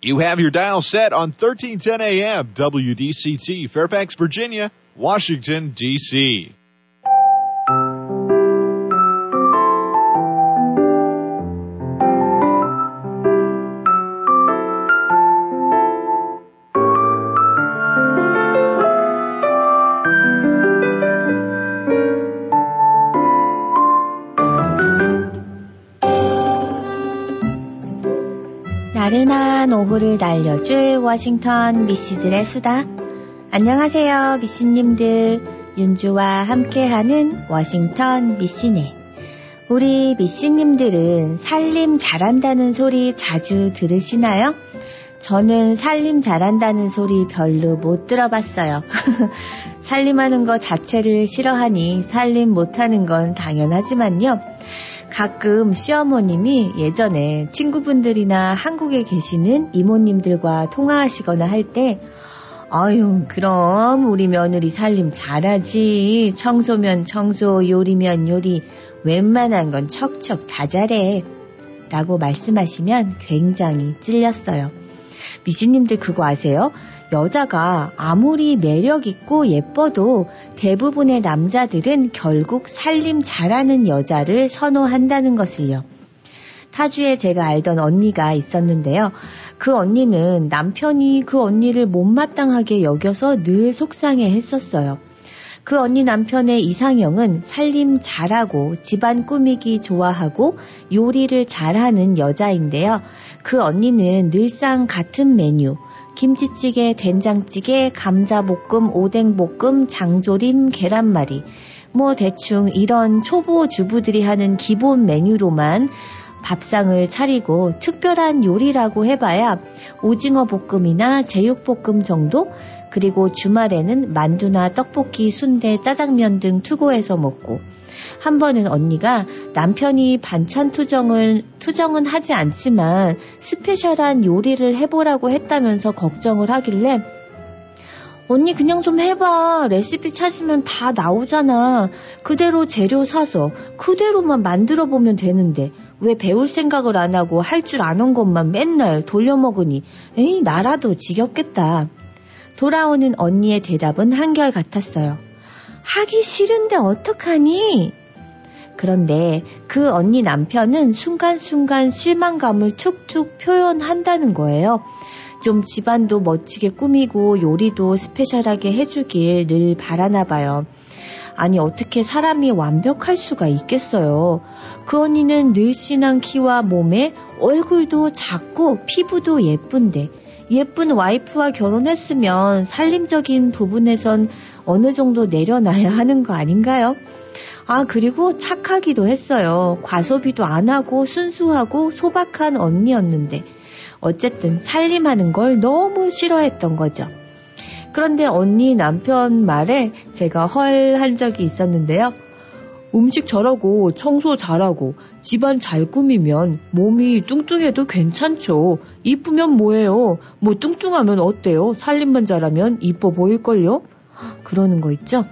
You have your dial set on 1310 AM WDCT, Fairfax, Virginia, Washington, D.C. 나른한 오후를 날려줄 워싱턴 미씨들의 수다. 안녕하세요, 미씨님들. 윤주와 함께하는 워싱턴 미씨네. 우리 미씨님들은 살림 잘한다는 소리 자주 들으시나요? 저는 살림 잘한다는 소리 별로 못 들어봤어요. 살림하는 거 자체를 싫어하니 살림 못하는 건 당연하지만요. 가끔 시어머님이 예전에 친구분들이나 한국에 계시는 이모님들과 통화하시거나 할 때, 아유, 그럼 우리 며느리 살림 잘하지. 청소면 청소, 요리면 요리, 웬만한 건 척척 다 잘해. 라고 말씀하시면 굉장히 찔렸어요. 미신님들 그거 아세요? 여자가 아무리 매력있고 예뻐도 대부분의 남자들은 결국 살림 잘하는 여자를 선호한다는 것을요. 타주에 제가 알던 언니가 있었는데요. 그 언니는 남편이 그 언니를 못마땅하게 여겨서 늘 속상해 했었어요. 그 언니 남편의 이상형은 살림 잘하고 집안 꾸미기 좋아하고 요리를 잘하는 여자인데요. 그 언니는 늘상 같은 메뉴, 김치찌개, 된장찌개, 감자볶음, 오뎅볶음, 장조림, 계란말이. 뭐 대충 이런 초보 주부들이 하는 기본 메뉴로만 밥상을 차리고 특별한 요리라고 해봐야 오징어 볶음이나 제육볶음 정도? 그리고 주말에는 만두나 떡볶이, 순대, 짜장면 등 투고해서 먹고 한 번은 언니가 남편이 반찬 투정을, 투정은 하지 않지만 스페셜한 요리를 해보라고 했다면서 걱정을 하길래 언니 그냥 좀 해봐. 레시피 찾으면 다 나오잖아. 그대로 재료 사서 그대로만 만들어 보면 되는데 왜 배울 생각을 안 하고 할 줄 아는 것만 맨날 돌려 먹으니 에이 나라도 지겹겠다. 돌아오는 언니의 대답은 한결 같았어요. 하기 싫은데 어떡하니? 그런데 그 언니 남편은 순간순간 실망감을 툭툭 표현한다는 거예요. 좀 집안도 멋지게 꾸미고 요리도 스페셜하게 해주길 늘 바라나 봐요. 아니 어떻게 사람이 완벽할 수가 있겠어요. 그 언니는 늘씬한 키와 몸에 얼굴도 작고 피부도 예쁜데 예쁜 와이프와 결혼했으면 살림적인 부분에선 어느 정도 내려놔야 하는 거 아닌가요? 아, 그리고 착하기도 했어요. 과소비도 안 하고 순수하고 소박한 언니였는데. 어쨌든 살림하는 걸 너무 싫어했던 거죠. 그런데 언니 남편 말에 제가 헐 한 적이 있었는데요. 음식 잘하고 청소 잘하고 집안 잘 꾸미면 몸이 뚱뚱해도 괜찮죠. 이쁘면 뭐예요? 뭐 뚱뚱하면 어때요? 살림만 잘하면 이뻐 보일걸요? 그러는 거 있죠?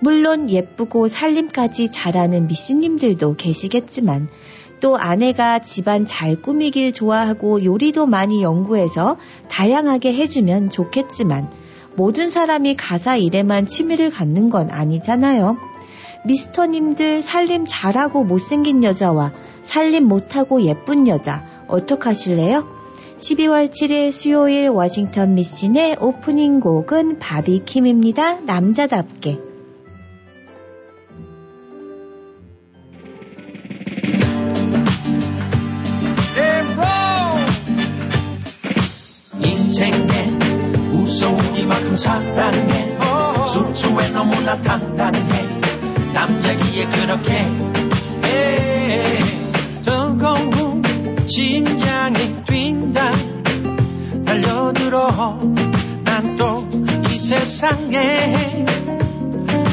물론 예쁘고 살림까지 잘하는 미씨님들도 계시겠지만 또 아내가 집안 잘 꾸미길 좋아하고 요리도 많이 연구해서 다양하게 해주면 좋겠지만 모든 사람이 가사 일에만 취미를 갖는 건 아니잖아요. 미스터님들 살림 잘하고 못생긴 여자와 살림 못하고 예쁜 여자 어떡하실래요? 12월 7일 수요일 워싱턴 미신의 오프닝 곡은 바비킴입니다. 남자답게. 인생에 무서운이만큼 사랑해 수수해 너무나 단단해 남자기에 그렇게. 해 뜨거운 심장이 뛴다. 달려들어. 난 또 이 세상에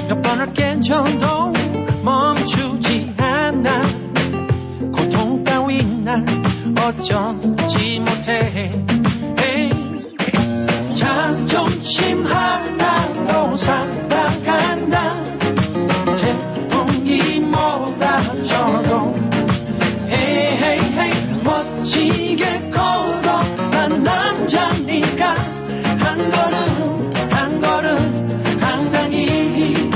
몇 번을 깨져도 멈추지 않아. 고통 따윈 날 어쩌지 못해. 자존심 하나로 살아간다 지게 걸어간 남자 네가 한 걸음 한 걸음 당당히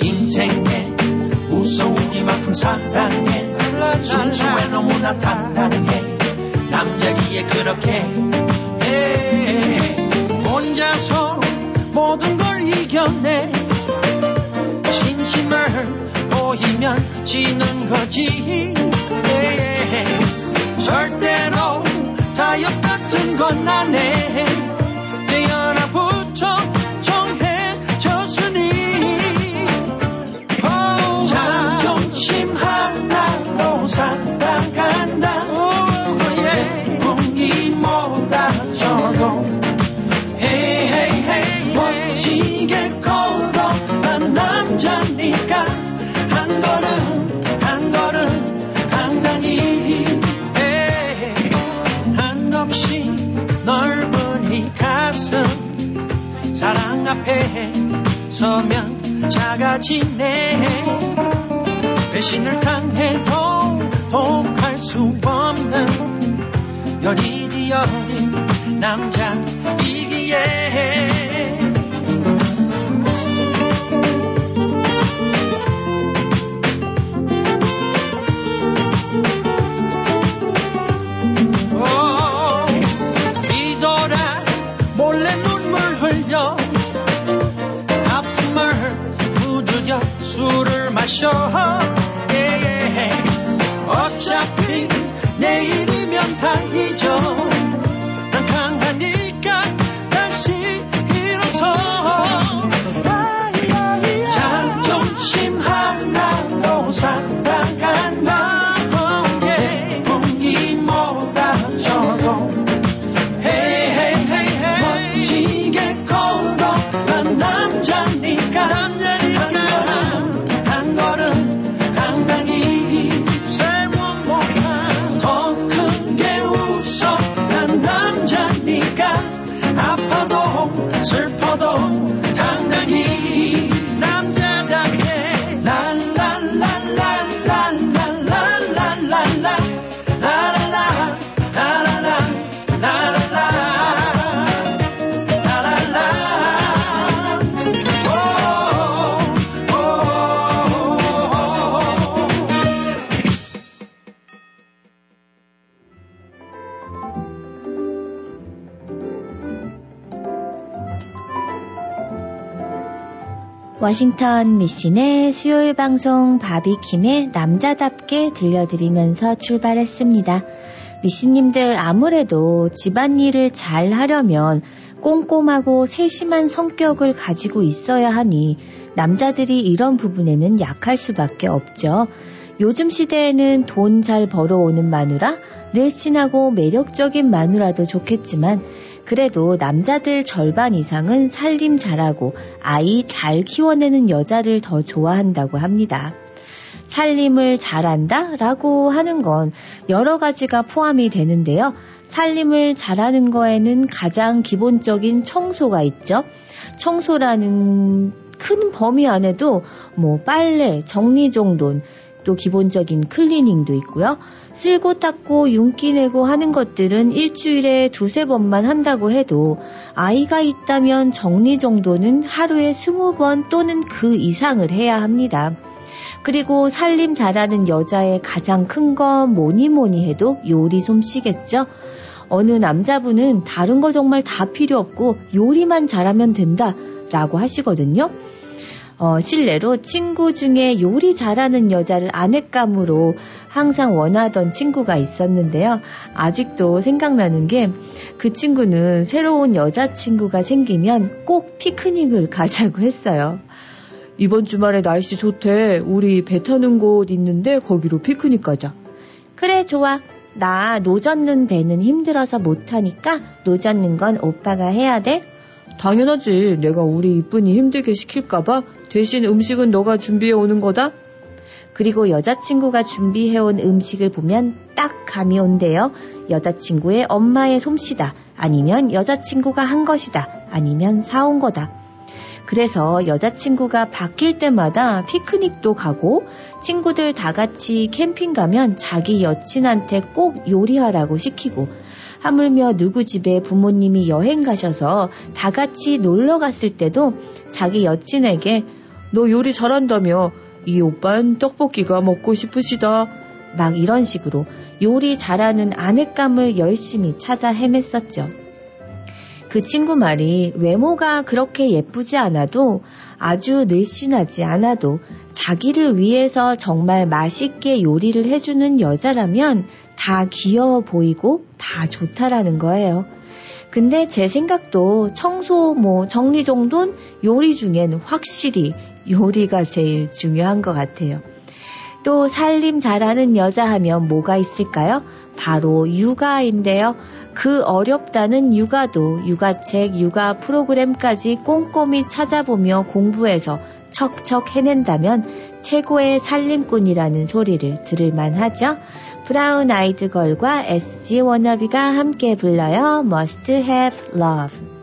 인생에 무서운 이만큼 사랑해. 순수해 너무나 당당해. 남자기에 그렇게 혼자서 모든 걸 이겨내. 진심을 보이면 지는 거지. 절대로 타협 같은 건 안 해. 지네 배신을 당해도 독할 수 없는 여리디 어린 남자 워싱턴 미신의 수요일 방송 바비킴의 남자답게 들려드리면서 출발했습니다. 미신님들 아무래도 집안일을 잘 하려면 꼼꼼하고 세심한 성격을 가지고 있어야 하니 남자들이 이런 부분에는 약할 수밖에 없죠. 요즘 시대에는 돈 잘 벌어오는 마누라, 늘씬하고 매력적인 마누라도 좋겠지만 그래도 남자들 절반 이상은 살림 잘하고 아이 잘 키워내는 여자를 더 좋아한다고 합니다. 살림을 잘한다? 라고 하는 건 여러 가지가 포함이 되는데요. 살림을 잘하는 거에는 가장 기본적인 청소가 있죠. 청소라는 큰 범위 안에도 뭐 빨래, 정리정돈, 또 기본적인 클리닝도 있고요. 쓸고 닦고 윤기 내고 하는 것들은 일주일에 두세 번만 한다고 해도 아이가 있다면 정리 정도는 하루에 스무 번 또는 그 이상을 해야 합니다. 그리고 살림 잘하는 여자의 가장 큰 건 뭐니 뭐니 해도 요리 솜씨겠죠. 어느 남자분은 다른 거 정말 다 필요 없고 요리만 잘하면 된다 라고 하시거든요. 어, 실례로 친구 중에 요리 잘하는 여자를 아내감으로 항상 원하던 친구가 있었는데요. 아직도 생각나는 게 그 친구는 새로운 여자친구가 생기면 꼭 피크닉을 가자고 했어요. 이번 주말에 날씨 좋대. 우리 배 타는 곳 있는데 거기로 피크닉 가자. 그래, 좋아. 나 노젓는 배는 힘들어서 못하니까 노젓는 건 오빠가 해야 돼. 당연하지. 내가 우리 이쁜이 힘들게 시킬까봐 대신 음식은 너가 준비해 오는 거다. 그리고 여자친구가 준비해온 음식을 보면 딱 감이 온대요. 여자친구의 엄마의 솜씨다. 아니면 여자친구가 한 것이다. 아니면 사온 거다. 그래서 여자친구가 바뀔 때마다 피크닉도 가고 친구들 다 같이 캠핑 가면 자기 여친한테 꼭 요리하라고 시키고 하물며 누구 집에 부모님이 여행 가셔서 다 같이 놀러 갔을 때도 자기 여친에게 너 요리 잘한다며 이 오빤 떡볶이가 먹고 싶으시다. 막 이런 식으로 요리 잘하는 아내감을 열심히 찾아 헤맸었죠. 그 친구 말이 외모가 그렇게 예쁘지 않아도 아주 늘씬하지 않아도 자기를 위해서 정말 맛있게 요리를 해주는 여자라면 다 귀여워 보이고 다 좋다라는 거예요. 근데 제 생각도 청소, 뭐, 정리정돈, 요리 중에는 확실히 요리가 제일 중요한 것 같아요. 또 살림 잘하는 여자 하면 뭐가 있을까요? 바로 육아인데요. 그 어렵다는 육아도 육아책, 육아 프로그램까지 꼼꼼히 찾아보며 공부해서 척척 해낸다면 최고의 살림꾼이라는 소리를 들을만 하죠. 브라운 아이드 걸과 SG 워너비가 함께 불러요. Must Have Love.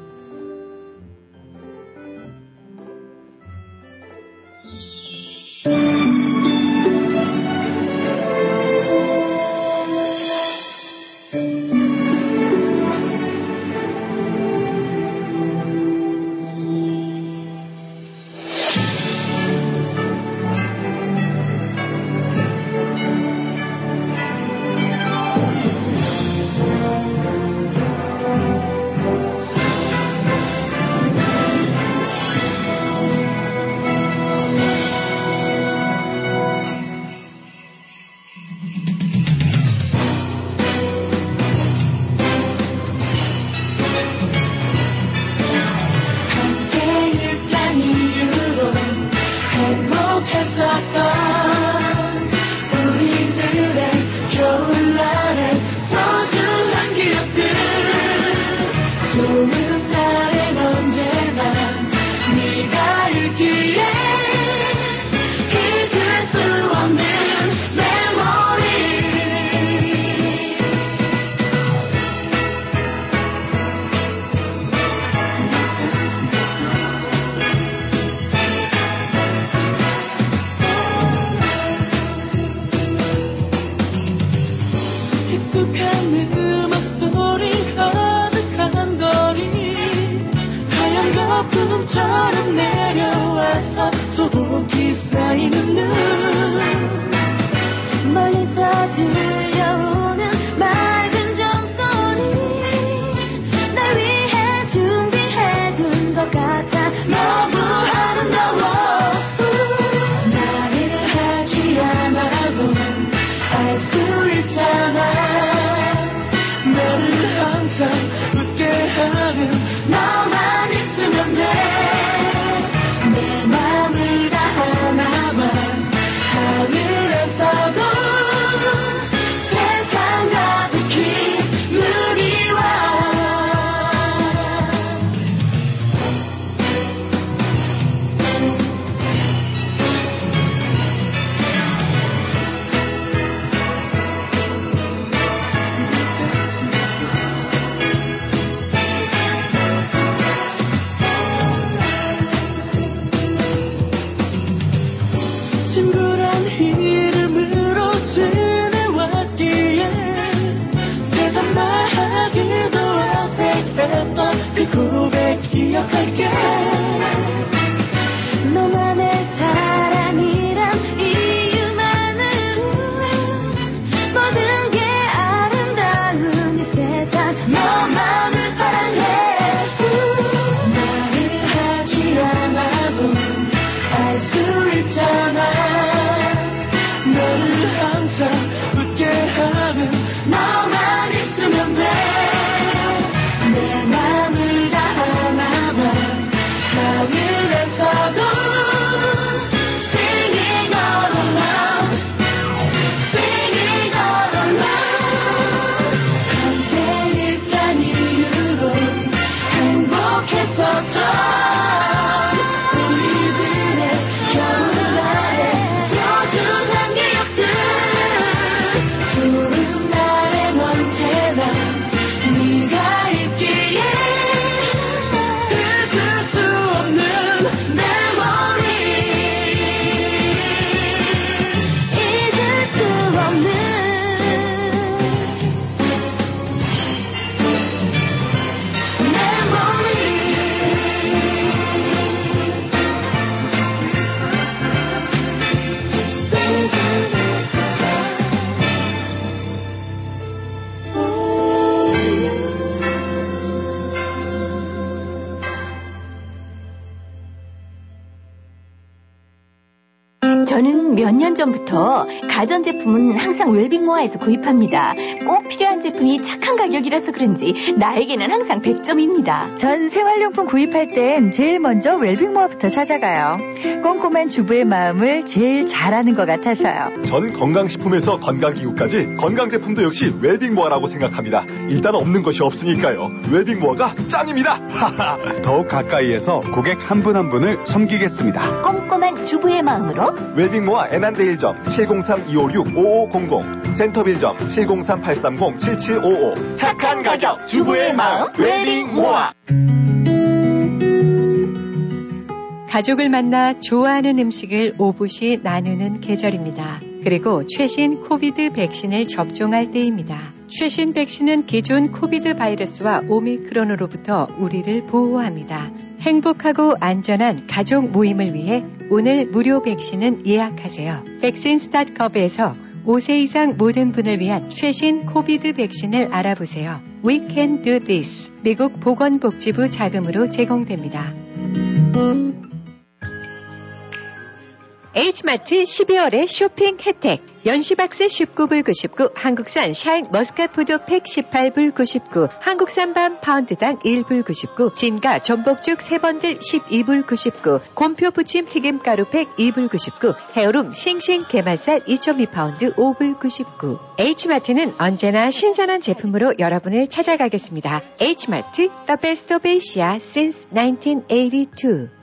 가전제품은 항상 웰빙모아에서 구입합니다. 제품이 착한 가격이라서 그런지 나에게는 항상 100점입니다. 전 생활용품 구입할 땐 제일 먼저 웰빙모아부터 찾아가요. 꼼꼼한 주부의 마음을 제일 잘하는 것 같아서요. 전 건강식품에서 건강기구까지 건강제품도 역시 웰빙모아라고 생각합니다. 일단 없는 것이 없으니까요. 웰빙모아가 짱입니다. 더욱 가까이에서 고객 한분한 분을 섬기겠습니다. 꼼꼼한 주부의 마음으로 웰빙모아 애난데일점 703-256-5500 센터빌점 703-830-7755 착한 가격 주부의 마음 웰빙모아 가족을 만나 좋아하는 음식을 오붓이 나누는 계절입니다. 그리고 최신 코비드 백신을 접종할 때입니다. 최신 백신은 기존 코비드 바이러스와 오미크론으로부터 우리를 보호합니다. 행복하고 안전한 가족 모임을 위해 오늘 무료 백신을 예약하세요. vaccines dot gov에서 5세 이상 모든 분을 위한 최신 코비드 백신을 알아보세요. We can do this. 미국 보건복지부 자금으로 제공됩니다. H마트 12월의 쇼핑 혜택. 연시박스 19불 99, 한국산 샤인 머스캣 포도 팩 18불 99, 한국산 밤 파운드당 1불 99, 진가 전복죽 3번들 12불 99, 곰표 부침 튀김가루 팩 2불 99, 해오름 싱싱 게맛살 2.2파운드 5불 99. H마트는 언제나 신선한 제품으로 여러분을 찾아가겠습니다. H마트, The Best of Asia since 1982.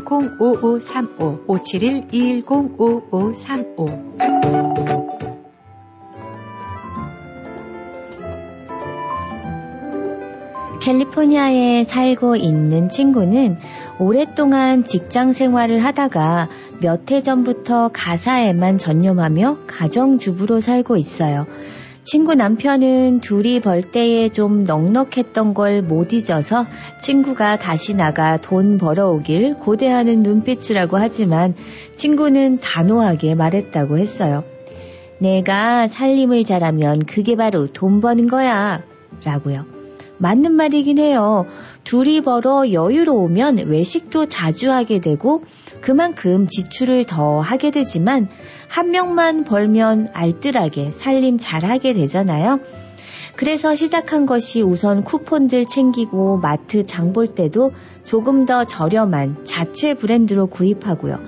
210-5535 571-210-5535 캘리포니아에 살고 있는 친구는 오랫동안 직장 생활을 하다가 몇 해 전부터 가사에만 전념하며 가정주부로 살고 있어요. 친구 남편은 둘이 벌 때에 좀 넉넉했던 걸 못 잊어서 친구가 다시 나가 돈 벌어오길 고대하는 눈빛이라고 하지만 친구는 단호하게 말했다고 했어요. 내가 살림을 잘하면 그게 바로 돈 버는 거야. 라고요. 맞는 말이긴 해요. 둘이 벌어 여유로우면 외식도 자주 하게 되고 그만큼 지출을 더 하게 되지만 한 명만 벌면 알뜰하게 살림 잘 하게 되잖아요. 그래서 시작한 것이 우선 쿠폰들 챙기고 마트 장 볼 때도 조금 더 저렴한 자체 브랜드로 구입하고요.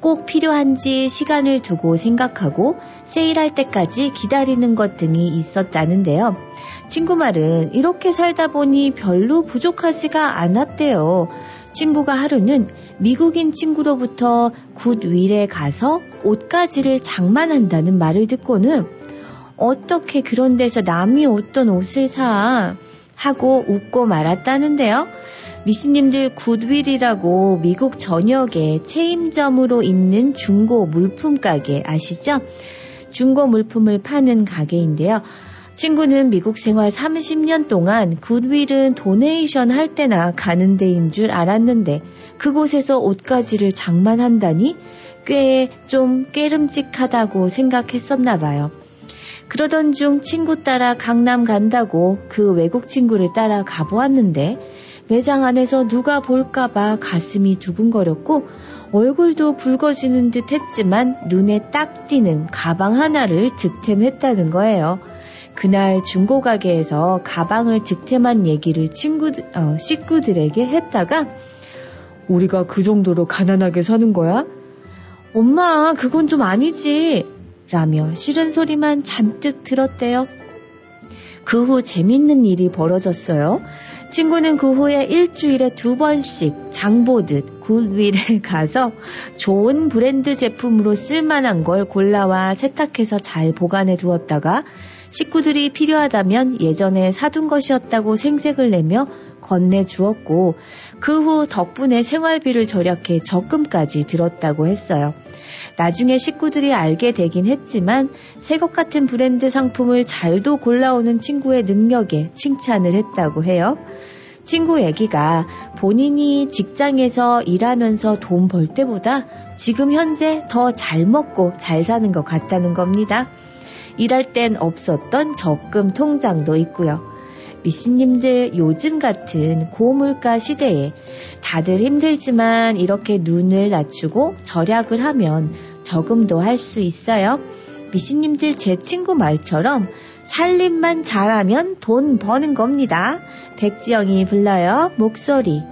꼭 필요한지 시간을 두고 생각하고 세일할 때까지 기다리는 것 등이 있었다는데요. 친구 말은 이렇게 살다 보니 별로 부족하지가 않았대요. 친구가 하루는 미국인 친구로부터 굿윌에 가서 옷가지를 장만한다는 말을 듣고는 어떻게 그런 데서 남이 옷던 옷을 사 하고 웃고 말았다는데요. 미씨님들 굿윌이라고 미국 전역에 체임점으로 있는 중고 물품 가게 아시죠? 중고 물품을 파는 가게인데요. 친구는 미국 생활 30년 동안 굿윌은 도네이션 할 때나 가는 데인 줄 알았는데 그곳에서 옷가지를 장만한다니 꽤 좀 깨름직하다고 생각했었나 봐요. 그러던 중 친구 따라 강남 간다고 그 외국 친구를 따라 가보았는데 매장 안에서 누가 볼까봐 가슴이 두근거렸고 얼굴도 붉어지는 듯 했지만 눈에 딱 띄는 가방 하나를 득템했다는 거예요. 그날 중고가게에서 가방을 득템한 얘기를 친구, 어, 식구들에게 했다가 우리가 그 정도로 가난하게 사는 거야? 엄마, 그건 좀 아니지. 라며 싫은 소리만 잔뜩 들었대요. 그 후 재밌는 일이 벌어졌어요. 친구는 그 후에 일주일에 두 번씩 장 보듯 굿윌에 가서 좋은 브랜드 제품으로 쓸만한 걸 골라와 세탁해서 잘 보관해 두었다가 식구들이 필요하다면 예전에 사둔 것이었다고 생색을 내며 건네 주었고 그 후 덕분에 생활비를 절약해 적금까지 들었다고 했어요. 나중에 식구들이 알게 되긴 했지만 새것 같은 브랜드 상품을 잘도 골라오는 친구의 능력에 칭찬을 했다고 해요. 친구 얘기가 본인이 직장에서 일하면서 돈 벌 때보다 지금 현재 더 잘 먹고 잘 사는 것 같다는 겁니다. 일할 땐 없었던 적금 통장도 있고요. 미씨님들 요즘 같은 고물가 시대에 다들 힘들지만 이렇게 눈을 낮추고 절약을 하면 저금도 할 수 있어요. 미씨님들 제 친구 말처럼 살림만 잘하면 돈 버는 겁니다. 백지영이 불러요. 목소리.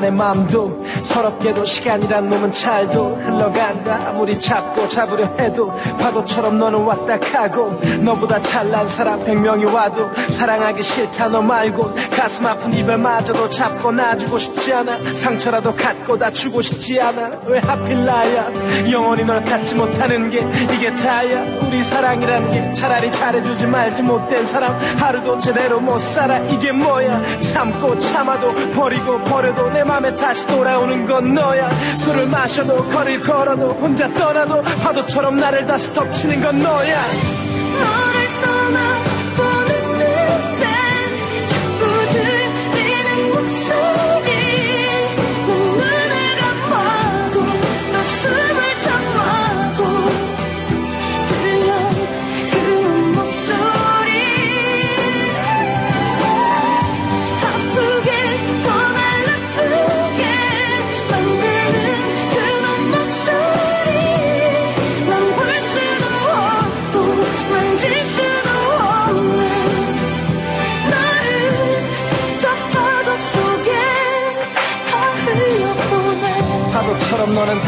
내 맘도 서럽게도 시간이란 놈은 잘도 흘러간다 아무리 잡고 잡으려 해도 파도처럼 너는 왔다 가고 너보다 잘난 사람 백 명이 와도 사랑하기 싫다 너 말고 가슴 아픈 이별마저도 잡고 놔주고 싶지 않아. 상처라도 갖고 다 주고 싶지 않아. 왜 하필 나야? 영원히 널 갖지 못하는 게 이게 다야. 우리 사랑이란 게 차라리 잘해주지 말지 못된 사람 하루도 제대로 못 살아. 이게 뭐야? 참고 참아도 버리고 버려도 내 맘에 다시 돌아오는 건 너야. 술을 마셔도 거리를 걸어도 혼자 떠나도 파도처럼 나를 다시 덮치는 건 너야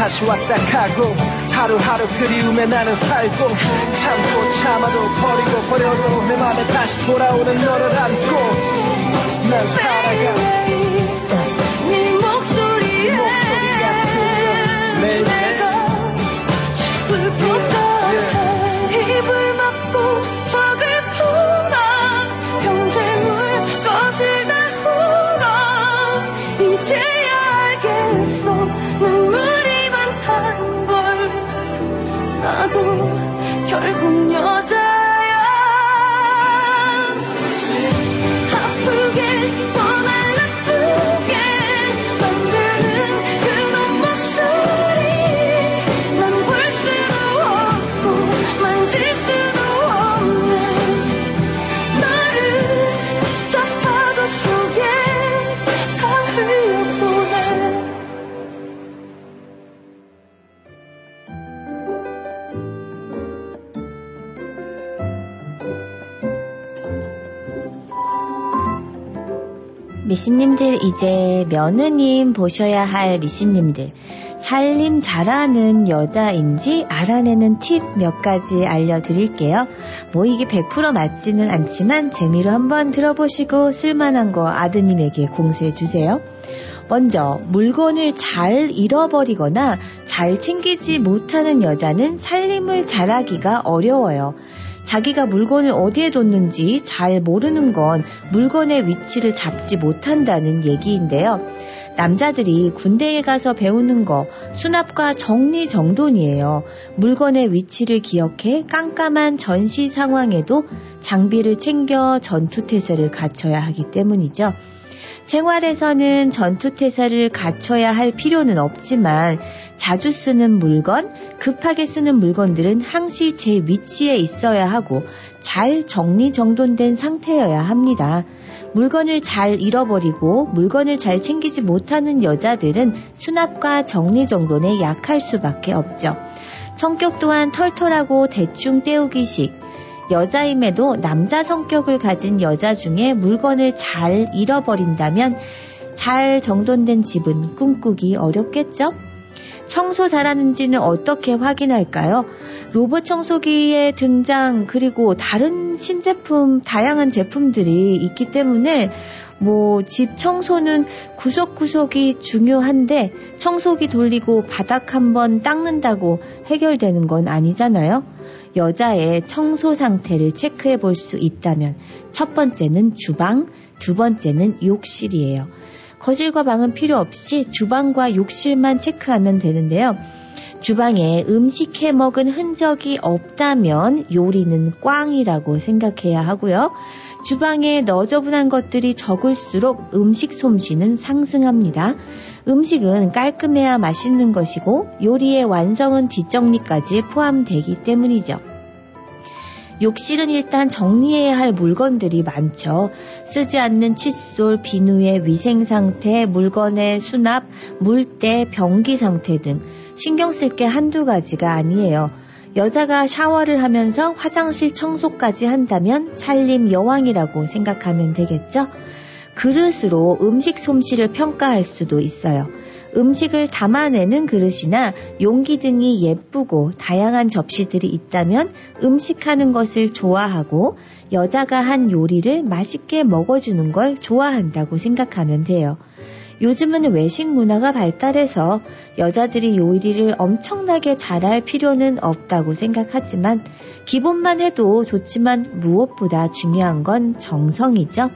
다시 왔다 가고 하루하루 그리움에 나는 살고 참고 참아도 버리고 버려도 내 맘에 다시 돌아오는 너를 안고 난 살아가 미신님들 이제 며느님 보셔야 할 미신님들 살림 잘하는 여자인지 알아내는 팁 몇 가지 알려드릴게요. 뭐 이게 100% 맞지는 않지만 재미로 한번 들어보시고 쓸만한 거 아드님에게 공수해 주세요. 먼저 물건을 잘 잃어버리거나 잘 챙기지 못하는 여자는 살림을 잘하기가 어려워요. 자기가 물건을 어디에 뒀는지 잘 모르는 건 물건의 위치를 잡지 못한다는 얘기인데요. 남자들이 군대에 가서 배우는 거 수납과 정리 정돈이에요. 물건의 위치를 기억해 깜깜한 전시 상황에도 장비를 챙겨 전투태세를 갖춰야 하기 때문이죠. 생활에서는 전투태세를 갖춰야 할 필요는 없지만 자주 쓰는 물건, 급하게 쓰는 물건들은 항시 제 위치에 있어야 하고 잘 정리정돈된 상태여야 합니다. 물건을 잘 잃어버리고 물건을 잘 챙기지 못하는 여자들은 수납과 정리정돈에 약할 수밖에 없죠. 성격 또한 털털하고 대충 때우기식, 여자임에도 남자 성격을 가진 여자 중에 물건을 잘 잃어버린다면 잘 정돈된 집은 꿈꾸기 어렵겠죠? 청소 잘하는지는 어떻게 확인할까요? 로봇 청소기의 등장 그리고 다른 신제품 다양한 제품들이 있기 때문에 뭐 집 청소는 구석구석이 중요한데 청소기 돌리고 바닥 한번 닦는다고 해결되는 건 아니잖아요. 여자의 청소 상태를 체크해 볼 수 있다면 첫 번째는 주방, 두 번째는 욕실이에요. 거실과 방은 필요 없이 주방과 욕실만 체크하면 되는데요. 주방에 음식 해 먹은 흔적이 없다면 요리는 꽝이라고 생각해야 하고요. 주방에 너저분한 것들이 적을수록 음식 솜씨는 상승합니다. 음식은 깔끔해야 맛있는 것이고 요리의 완성은 뒷정리까지 포함되기 때문이죠. 욕실은 일단 정리해야 할 물건들이 많죠. 쓰지 않는 칫솔, 비누의 위생 상태, 물건의 수납, 물때, 변기 상태 등 신경 쓸 게 한두 가지가 아니에요. 여자가 샤워를 하면서 화장실 청소까지 한다면 살림 여왕이라고 생각하면 되겠죠? 그릇으로 음식 솜씨를 평가할 수도 있어요. 음식을 담아내는 그릇이나 용기 등이 예쁘고 다양한 접시들이 있다면 음식하는 것을 좋아하고 여자가 한 요리를 맛있게 먹어주는 걸 좋아한다고 생각하면 돼요. 요즘은 외식 문화가 발달해서 여자들이 요리를 엄청나게 잘할 필요는 없다고 생각하지만 기본만 해도 좋지만 무엇보다 중요한 건 정성이죠.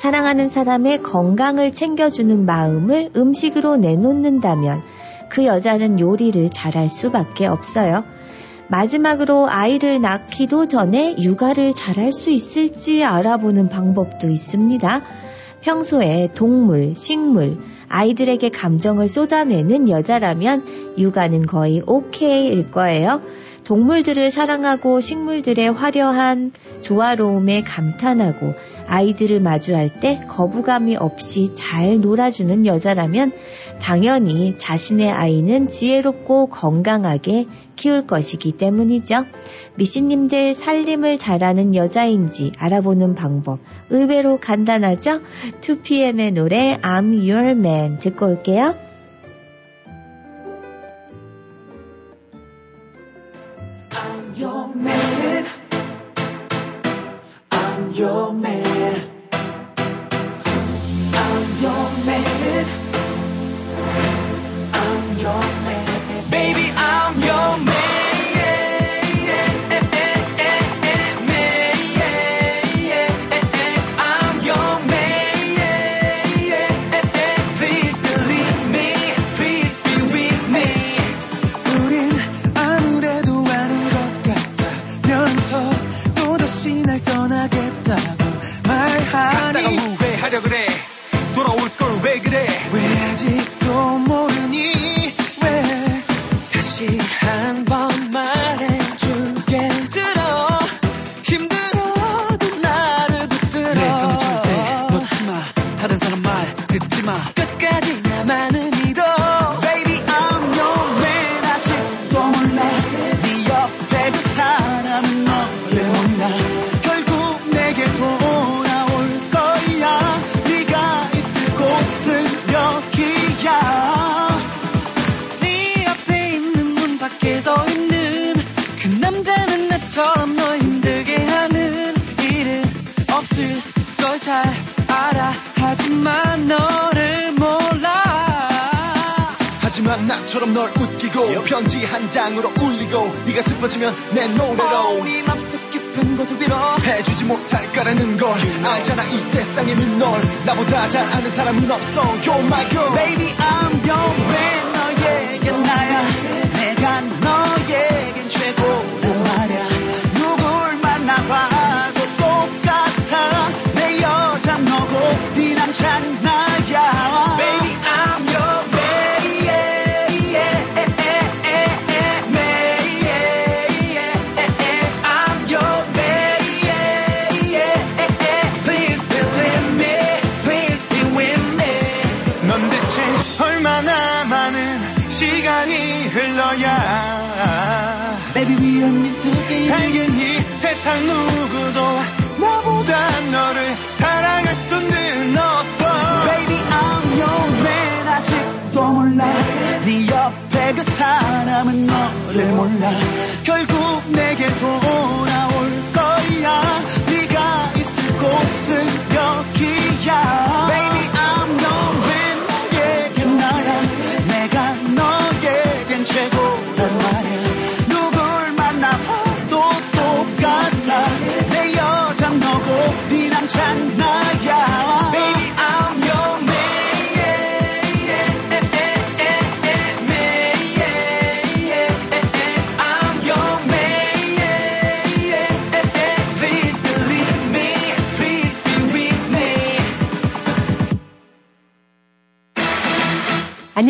사랑하는 사람의 건강을 챙겨주는 마음을 음식으로 내놓는다면 그 여자는 요리를 잘할 수밖에 없어요. 마지막으로 아이를 낳기도 전에 육아를 잘할 수 있을지 알아보는 방법도 있습니다. 평소에 동물, 식물, 아이들에게 감정을 쏟아내는 여자라면 육아는 거의 오케이일 거예요. 동물들을 사랑하고 식물들의 화려한 조화로움에 감탄하고 아이들을 마주할 때 거부감이 없이 잘 놀아주는 여자라면 당연히 자신의 아이는 지혜롭고 건강하게 키울 것이기 때문이죠. 미씨님들 살림을 잘하는 여자인지 알아보는 방법 의외로 간단하죠? 2PM의 노래 I'm Your Man 듣고 올게요. I'm.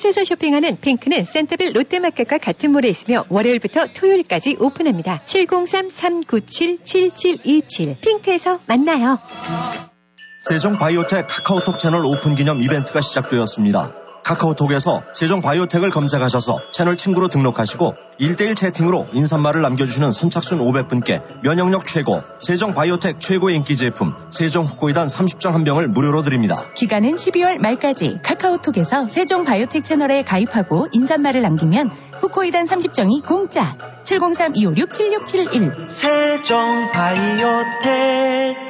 곳에서 쇼핑하는 핑크는 센터빌 롯데마켓과 같은 몰에 있으며 월요일부터 토요일까지 오픈합니다. 703-397-7727 핑크에서 만나요. 세종 바이오텍 카카오톡 채널 오픈 기념 이벤트가 시작되었습니다. 카카오톡에서 세종 바이오텍을 검색하셔서 채널 친구로 등록하시고 1대1 채팅으로 인사말을 남겨주시는 선착순 500분께 면역력 최고, 세종 바이오텍 최고 인기 제품, 세종 후코이단 30정 한 병을 무료로 드립니다. 기간은 12월 말까지 카카오톡에서 세종 바이오텍 채널에 가입하고 인사말을 남기면 후코이단 30정이 공짜. 703-256-7671 세종 바이오텍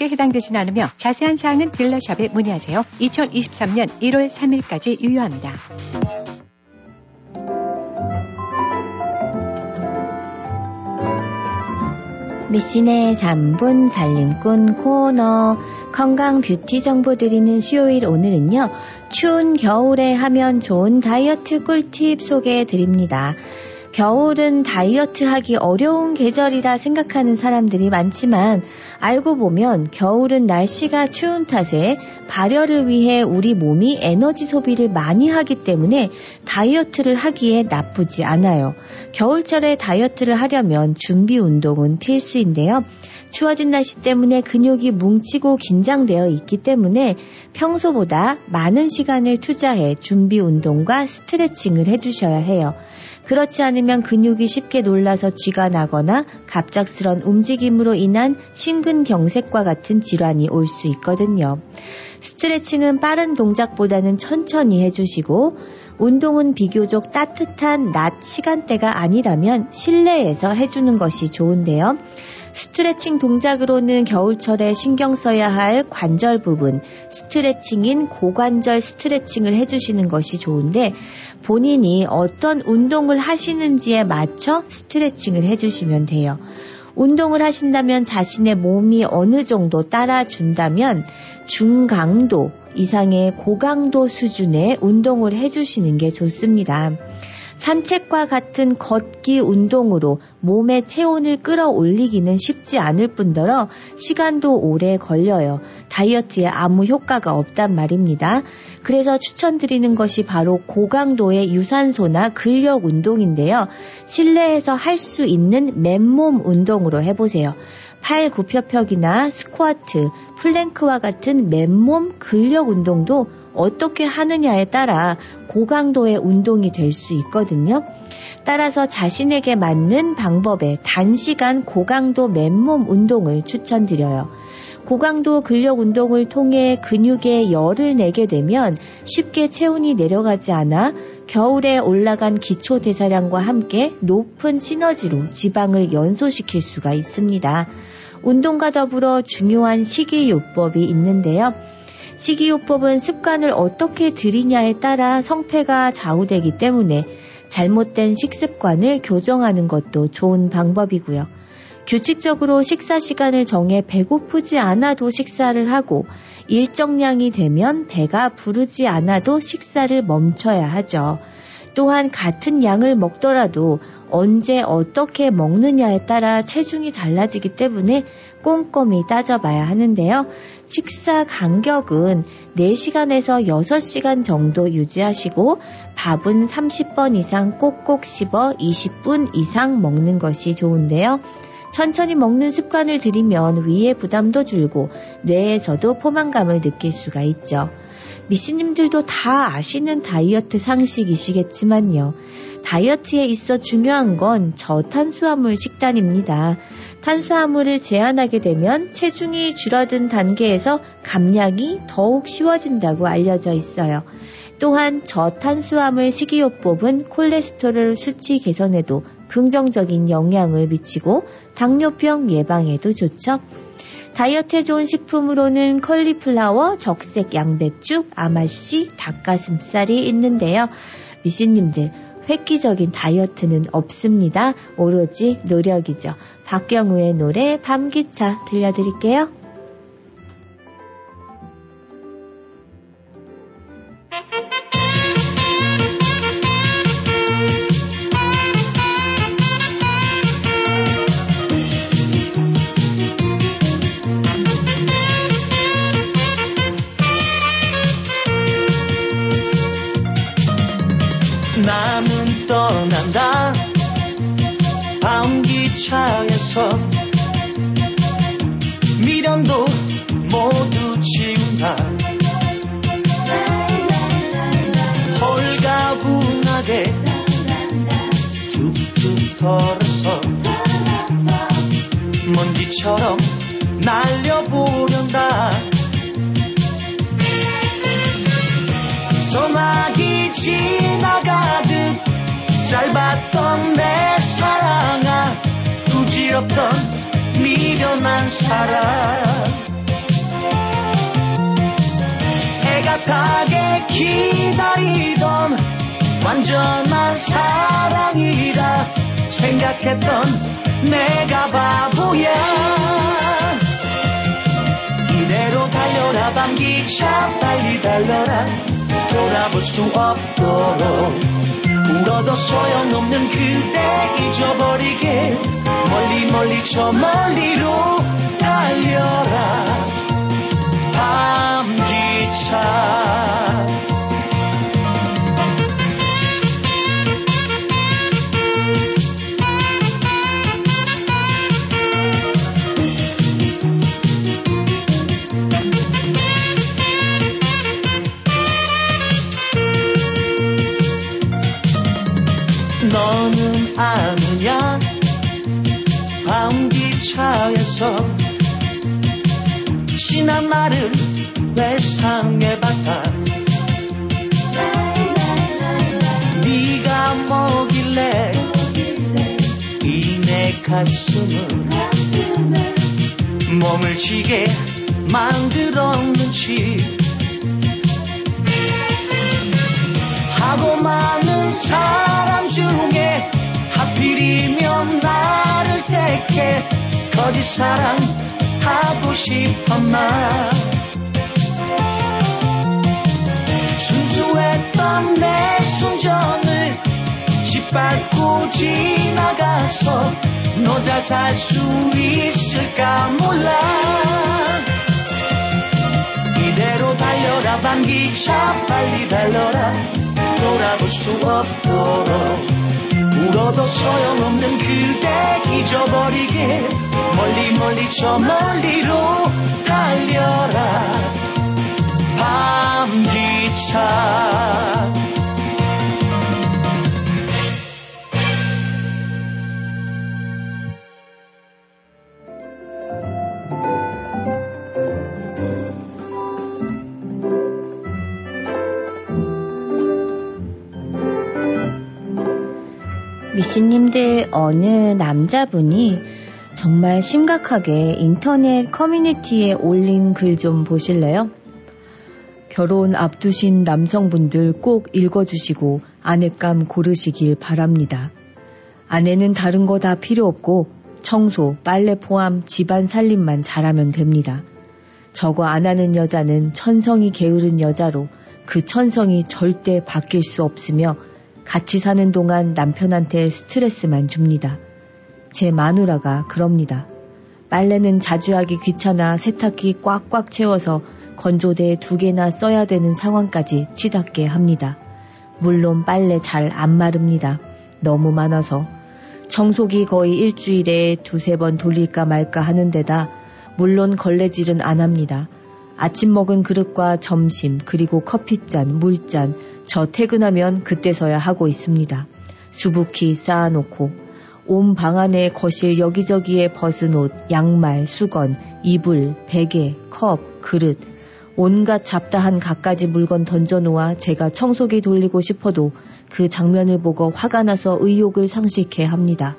해당되진 않으며 자세한 사항은 딜러샵에 문의하세요. 2023년 1월 3일까지 유효합니다. 미신의 잠본 살림꾼 코너 건강 뷰티 정보 드리는 수요일 오늘은요. 추운 겨울에 하면 좋은 다이어트 꿀팁 소개해 드립니다. 겨울은 다이어트 하기 어려운 계절이라 생각하는 사람들이 많지만 알고 보면 겨울은 날씨가 추운 탓에 발열을 위해 우리 몸이 에너지 소비를 많이 하기 때문에 다이어트를 하기에 나쁘지 않아요. 겨울철에 다이어트를 하려면 준비 운동은 필수인데요. 추워진 날씨 때문에 근육이 뭉치고 긴장되어 있기 때문에 평소보다 많은 시간을 투자해 준비 운동과 스트레칭을 해주셔야 해요. 그렇지 않으면 근육이 쉽게 놀라서 쥐가 나거나 갑작스런 움직임으로 인한 심근경색과 같은 질환이 올 수 있거든요. 스트레칭은 빠른 동작보다는 천천히 해주시고 운동은 비교적 따뜻한 낮 시간대가 아니라면 실내에서 해주는 것이 좋은데요. 스트레칭 동작으로는 겨울철에 신경 써야 할 관절 부분, 스트레칭인 고관절 스트레칭을 해주시는 것이 좋은데 본인이 어떤 운동을 하시는지에 맞춰 스트레칭을 해주시면 돼요. 운동을 하신다면 자신의 몸이 어느 정도 따라준다면 중강도 이상의 고강도 수준의 운동을 해주시는 게 좋습니다. 산책과 같은 걷기 운동으로 몸의 체온을 끌어올리기는 쉽지 않을 뿐더러 시간도 오래 걸려요. 다이어트에 아무 효과가 없단 말입니다. 그래서 추천드리는 것이 바로 고강도의 유산소나 근력 운동인데요. 실내에서 할 수 있는 맨몸 운동으로 해보세요. 팔 굽혀펴기나 스쿼트, 플랭크와 같은 맨몸 근력 운동도 어떻게 하느냐에 따라 고강도의 운동이 될 수 있거든요. 따라서 자신에게 맞는 방법의 단시간 고강도 맨몸 운동을 추천드려요. 고강도 근력 운동을 통해 근육에 열을 내게 되면 쉽게 체온이 내려가지 않아 겨울에 올라간 기초 대사량과 함께 높은 시너지로 지방을 연소시킬 수가 있습니다. 운동과 더불어 중요한 식이요법이 있는데요. 식이요법은 습관을 어떻게 들이냐에 따라 성패가 좌우되기 때문에 잘못된 식습관을 교정하는 것도 좋은 방법이고요. 규칙적으로 식사 시간을 정해 배고프지 않아도 식사를 하고 일정량이 되면 배가 부르지 않아도 식사를 멈춰야 하죠. 또한 같은 양을 먹더라도 언제 어떻게 먹느냐에 따라 체중이 달라지기 때문에 꼼꼼히 따져봐야 하는데요. 식사 간격은 4시간에서 6시간 정도 유지하시고 밥은 30번 이상 꼭꼭 씹어 20분 이상 먹는 것이 좋은데요. 천천히 먹는 습관을 들이면 위의 부담도 줄고 뇌에서도 포만감을 느낄 수가 있죠. 미씨님들도 다 아시는 다이어트 상식이시겠지만요. 다이어트에 있어 중요한 건 저탄수화물 식단입니다. 탄수화물을 제한하게 되면 체중이 줄어든 단계에서 감량이 더욱 쉬워진다고 알려져 있어요. 또한 저탄수화물 식이요법은 콜레스테롤 수치 개선에도 긍정적인 영향을 미치고 당뇨병 예방에도 좋죠. 다이어트에 좋은 식품으로는 컬리플라워, 적색 양배추, 아말씨, 닭가슴살이 있는데요. 미신님들, 획기적인 다이어트는 없습니다. 오로지 노력이죠. 박경우의 노래 밤기차 들려드릴게요. 소용없는 그대 잊어버리게 멀리 멀리 저 멀리로 달려라. 밤 지난 날을 회상해봤다 네가 뭐길래? 이 내 가슴은 몸을 지게 만들었는지. 하고 많은 사람 중에 하필이면 나를 택해. 거짓 사랑 하고 싶어만 순수했던 내 순전을 짓밟고 지나가서 너자 잘 수 있을까 몰라. 이대로 달려라 반기차 빨리 달려라. 돌아볼 수 없도록 울어도 소용없는 그대 잊어버리게 멀리 멀리 저 멀리로 달려라. 밤기차 미씨님들 어느 남자분이 정말 심각하게 인터넷 커뮤니티에 올린 글 좀 보실래요? 결혼 앞두신 남성분들 꼭 읽어주시고 아내감 고르시길 바랍니다. 아내는 다른 거 다 필요 없고 청소, 빨래 포함 집안 살림만 잘하면 됩니다. 저거 안 하는 여자는 천성이 게으른 여자로 그 천성이 절대 바뀔 수 없으며 같이 사는 동안 남편한테 스트레스만 줍니다. 제 마누라가 그럽니다. 빨래는 자주 하기 귀찮아 세탁기 꽉꽉 채워서 건조대 두 개나 써야 되는 상황까지 치닫게 합니다. 물론 빨래 잘 안 마릅니다. 너무 많아서. 청소기 거의 일주일에 두세 번 돌릴까 말까 하는 데다 물론 걸레질은 안 합니다. 아침 먹은 그릇과 점심 그리고 커피잔, 물잔 저 퇴근하면 그때서야 하고 있습니다. 수북히 쌓아놓고 온 방 안에 거실 여기저기에 벗은 옷, 양말, 수건, 이불, 베개, 컵, 그릇 온갖 잡다한 갖가지 물건 던져놓아 제가 청소기 돌리고 싶어도 그 장면을 보고 화가 나서 의욕을 상실케 합니다.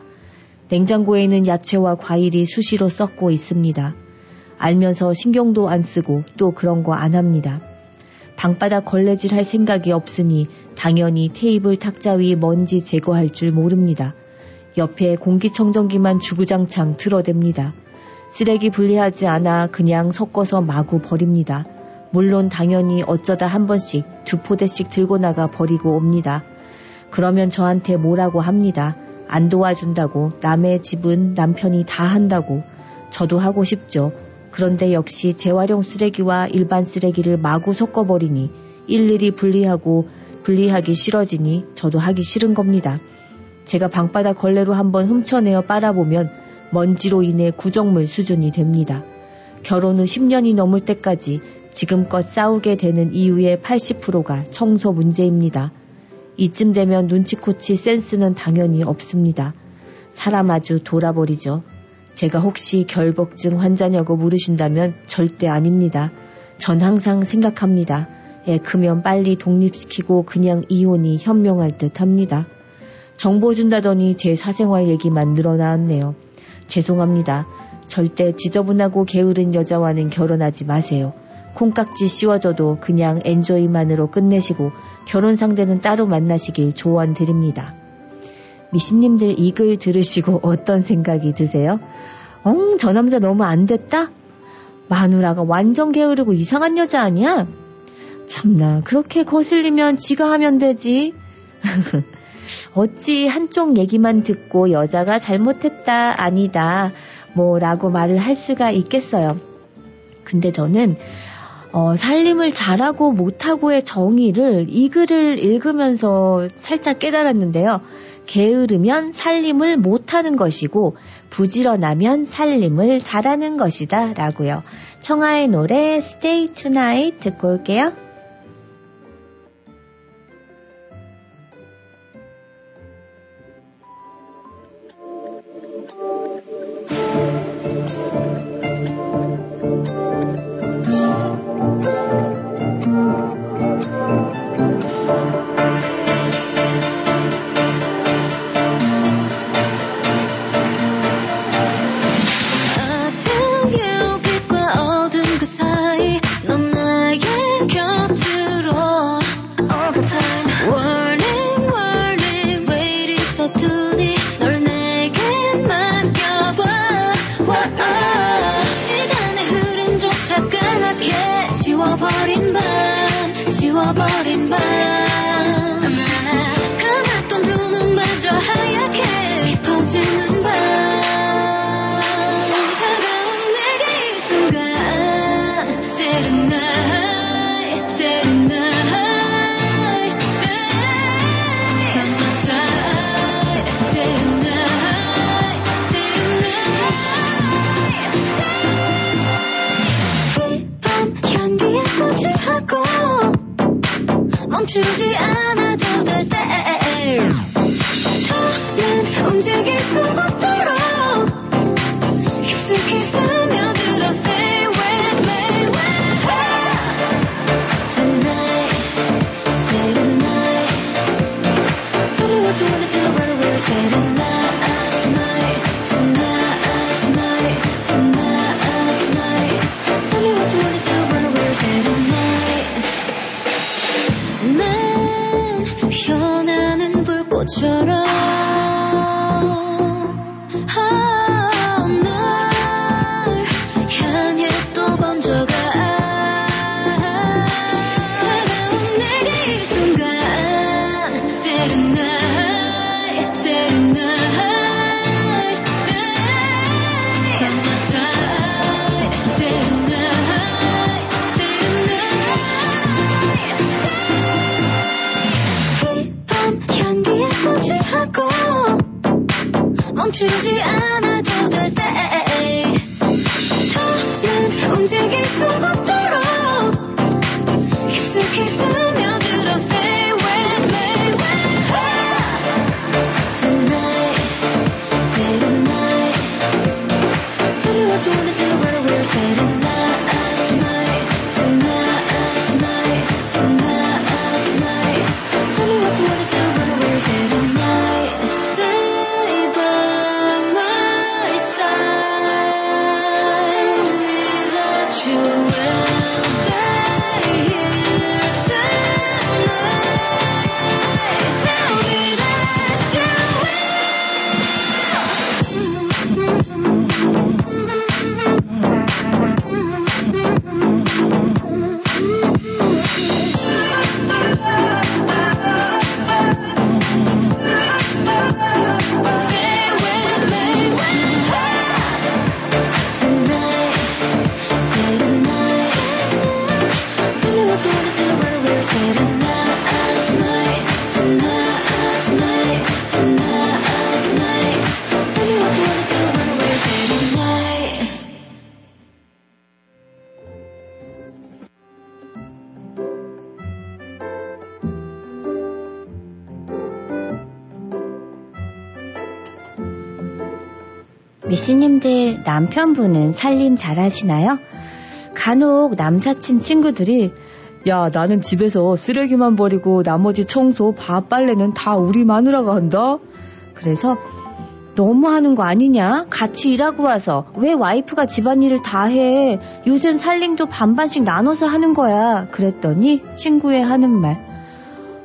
냉장고에 있는 야채와 과일이 수시로 썩고 있습니다. 알면서 신경도 안 쓰고 또 그런 거 안 합니다. 방바닥 걸레질 할 생각이 없으니 당연히 테이블 탁자 위 먼지 제거할 줄 모릅니다. 옆에 공기청정기만 주구장창 틀어댑니다. 쓰레기 분리하지 않아 그냥 섞어서 마구 버립니다. 물론 당연히 어쩌다 한 번씩 두 포대씩 들고 나가 버리고 옵니다. 그러면 저한테 뭐라고 합니다. 안 도와준다고 남의 집은 남편이 다 한다고 저도 하고 싶죠. 그런데 역시 재활용 쓰레기와 일반 쓰레기를 마구 섞어버리니 일일이 분리하고 분리하기 싫어지니 저도 하기 싫은 겁니다. 제가 방바닥 걸레로 한번 훔쳐내어 빨아보면 먼지로 인해 구정물 수준이 됩니다. 결혼 후 10년이 넘을 때까지 지금껏 싸우게 되는 이유의 80%가 청소 문제입니다. 이쯤 되면 눈치코치 센스는 당연히 없습니다. 사람 아주 돌아버리죠. 제가 혹시 결복증 환자냐고 물으신다면 절대 아닙니다. 전 항상 생각합니다. 애 크면 빨리 독립시키고 그냥 이혼이 현명할 듯 합니다. 정보 준다더니 제 사생활 얘기만 늘어나왔네요. 죄송합니다. 절대 지저분하고 게으른 여자와는 결혼하지 마세요. 콩깍지 씌워줘도 그냥 엔조이만으로 끝내시고 결혼 상대는 따로 만나시길 조언드립니다. 미신님들 이 글 들으시고 어떤 생각이 드세요? 엉, 저 남자 너무 안 됐다? 마누라가 완전 게으르고 이상한 여자 아니야? 참나, 그렇게 거슬리면 지가 하면 되지. 어찌 한쪽 얘기만 듣고 여자가 잘못했다, 아니다, 뭐, 라고 말을 할 수가 있겠어요. 근데 저는, 어, 살림을 잘하고 못하고의 정의를 이 글을 읽으면서 살짝 깨달았는데요. 게으르면 살림을 못하는 것이고 부지런하면 살림을 잘하는 것이다 라고요. 청하의 노래 Stay Tonight 듣고 올게요. 남편분은 살림 잘하시나요? 간혹 남사친 친구들이 야 나는 집에서 쓰레기만 버리고 나머지 청소 밥 빨래는 다 우리 마누라가 한다. 그래서 너무 하는 거 아니냐? 같이 일하고 와서 왜 와이프가 집안일을 다 해? 요즘 살림도 반반씩 나눠서 하는 거야. 그랬더니 친구의 하는 말.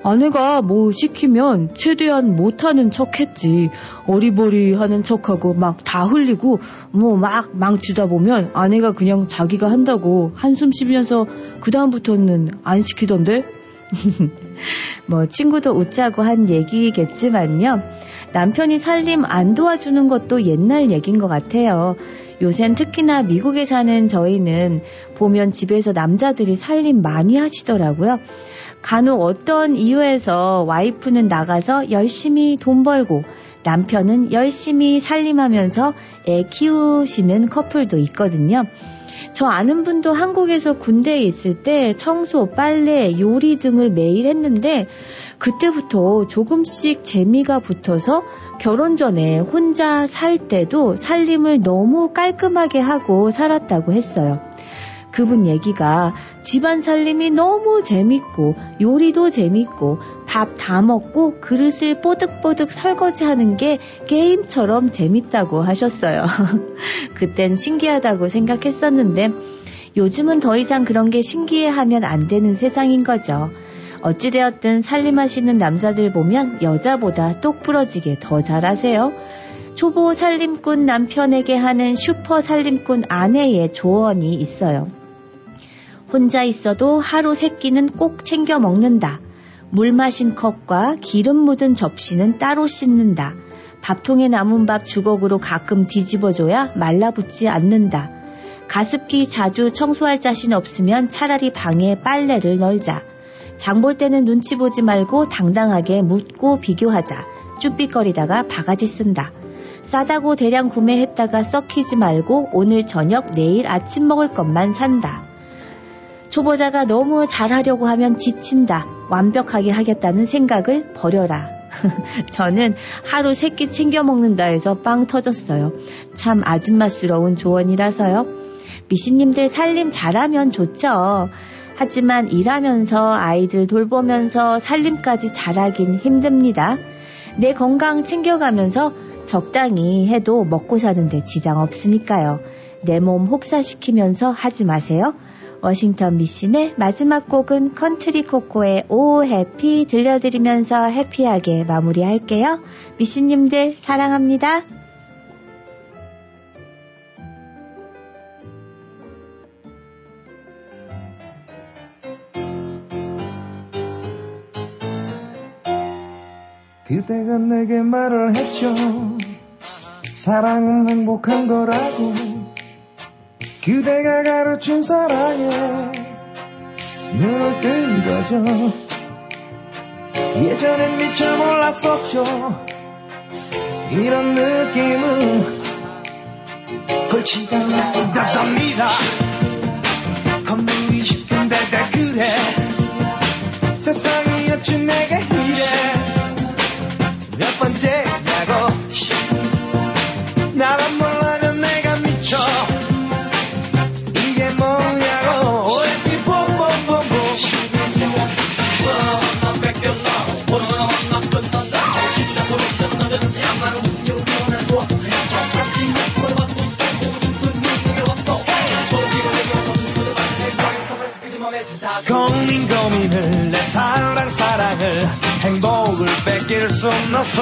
아내가 뭐 시키면 최대한 못하는 척 했지. 어리버리 하는 척하고 막 다 흘리고 뭐 막 망치다 보면 아내가 그냥 자기가 한다고 한숨 쉬면서 그다음부터는 안 시키던데? 뭐 친구도 웃자고 한 얘기겠지만요. 남편이 살림 안 도와주는 것도 옛날 얘긴 것 같아요. 요샌 특히나 미국에 사는 저희는 보면 집에서 남자들이 살림 많이 하시더라고요. 간혹 어떤 이유에서 와이프는 나가서 열심히 돈 벌고 남편은 열심히 살림하면서 애 키우시는 커플도 있거든요. 저 아는 분도 한국에서 군대에 있을 때 청소, 빨래, 요리 등을 매일 했는데 그때부터 조금씩 재미가 붙어서 결혼 전에 혼자 살 때도 살림을 너무 깔끔하게 하고 살았다고 했어요. 그분 얘기가 집안 살림이 너무 재밌고 요리도 재밌고 밥 다 먹고 그릇을 뽀득뽀득 설거지하는 게 게임처럼 재밌다고 하셨어요. 그땐 신기하다고 생각했었는데 요즘은 더 이상 그런 게 신기해하면 안 되는 세상인 거죠. 어찌되었든 살림하시는 남자들 보면 여자보다 똑 부러지게 더 잘하세요. 초보 살림꾼 남편에게 하는 슈퍼 살림꾼 아내의 조언이 있어요. 혼자 있어도 하루 세 끼는 꼭 챙겨 먹는다. 물 마신 컵과 기름 묻은 접시는 따로 씻는다. 밥통에 남은 밥 주걱으로 가끔 뒤집어줘야 말라붙지 않는다. 가습기 자주 청소할 자신 없으면 차라리 방에 빨래를 널자. 장 볼 때는 눈치 보지 말고 당당하게 묻고 비교하자. 쭈삣거리다가 바가지 쓴다. 싸다고 대량 구매했다가 썩히지 말고 오늘 저녁 내일 아침 먹을 것만 산다. 초보자가 너무 잘하려고 하면 지친다. 완벽하게 하겠다는 생각을 버려라. 저는 하루 세 끼 챙겨 먹는다 해서 빵 터졌어요. 참 아줌마스러운 조언이라서요. 미신님들 살림 잘하면 좋죠. 하지만 일하면서 아이들 돌보면서 살림까지 잘하긴 힘듭니다. 내 건강 챙겨가면서 적당히 해도 먹고 사는데 지장 없으니까요. 내 몸 혹사시키면서 하지 마세요. 워싱턴 미신의 마지막 곡은 컨츄리 꼬꼬의 Oh Happy 들려드리면서 해피하게 마무리할게요. 미신님들 사랑합니다. 그대가 내게 말을 했죠. 사랑은 행복한 거라고. 그대가 가르친 사랑에 눈을 뜬 거죠. 예전엔 미처 몰랐었죠. 이런 느낌은 골치가 나쁘다답니다. 건물이 싶은데 다 그래. 세상이 어찌 내게 고민을 내 사랑 사랑을 행복을 뺏길 순 없어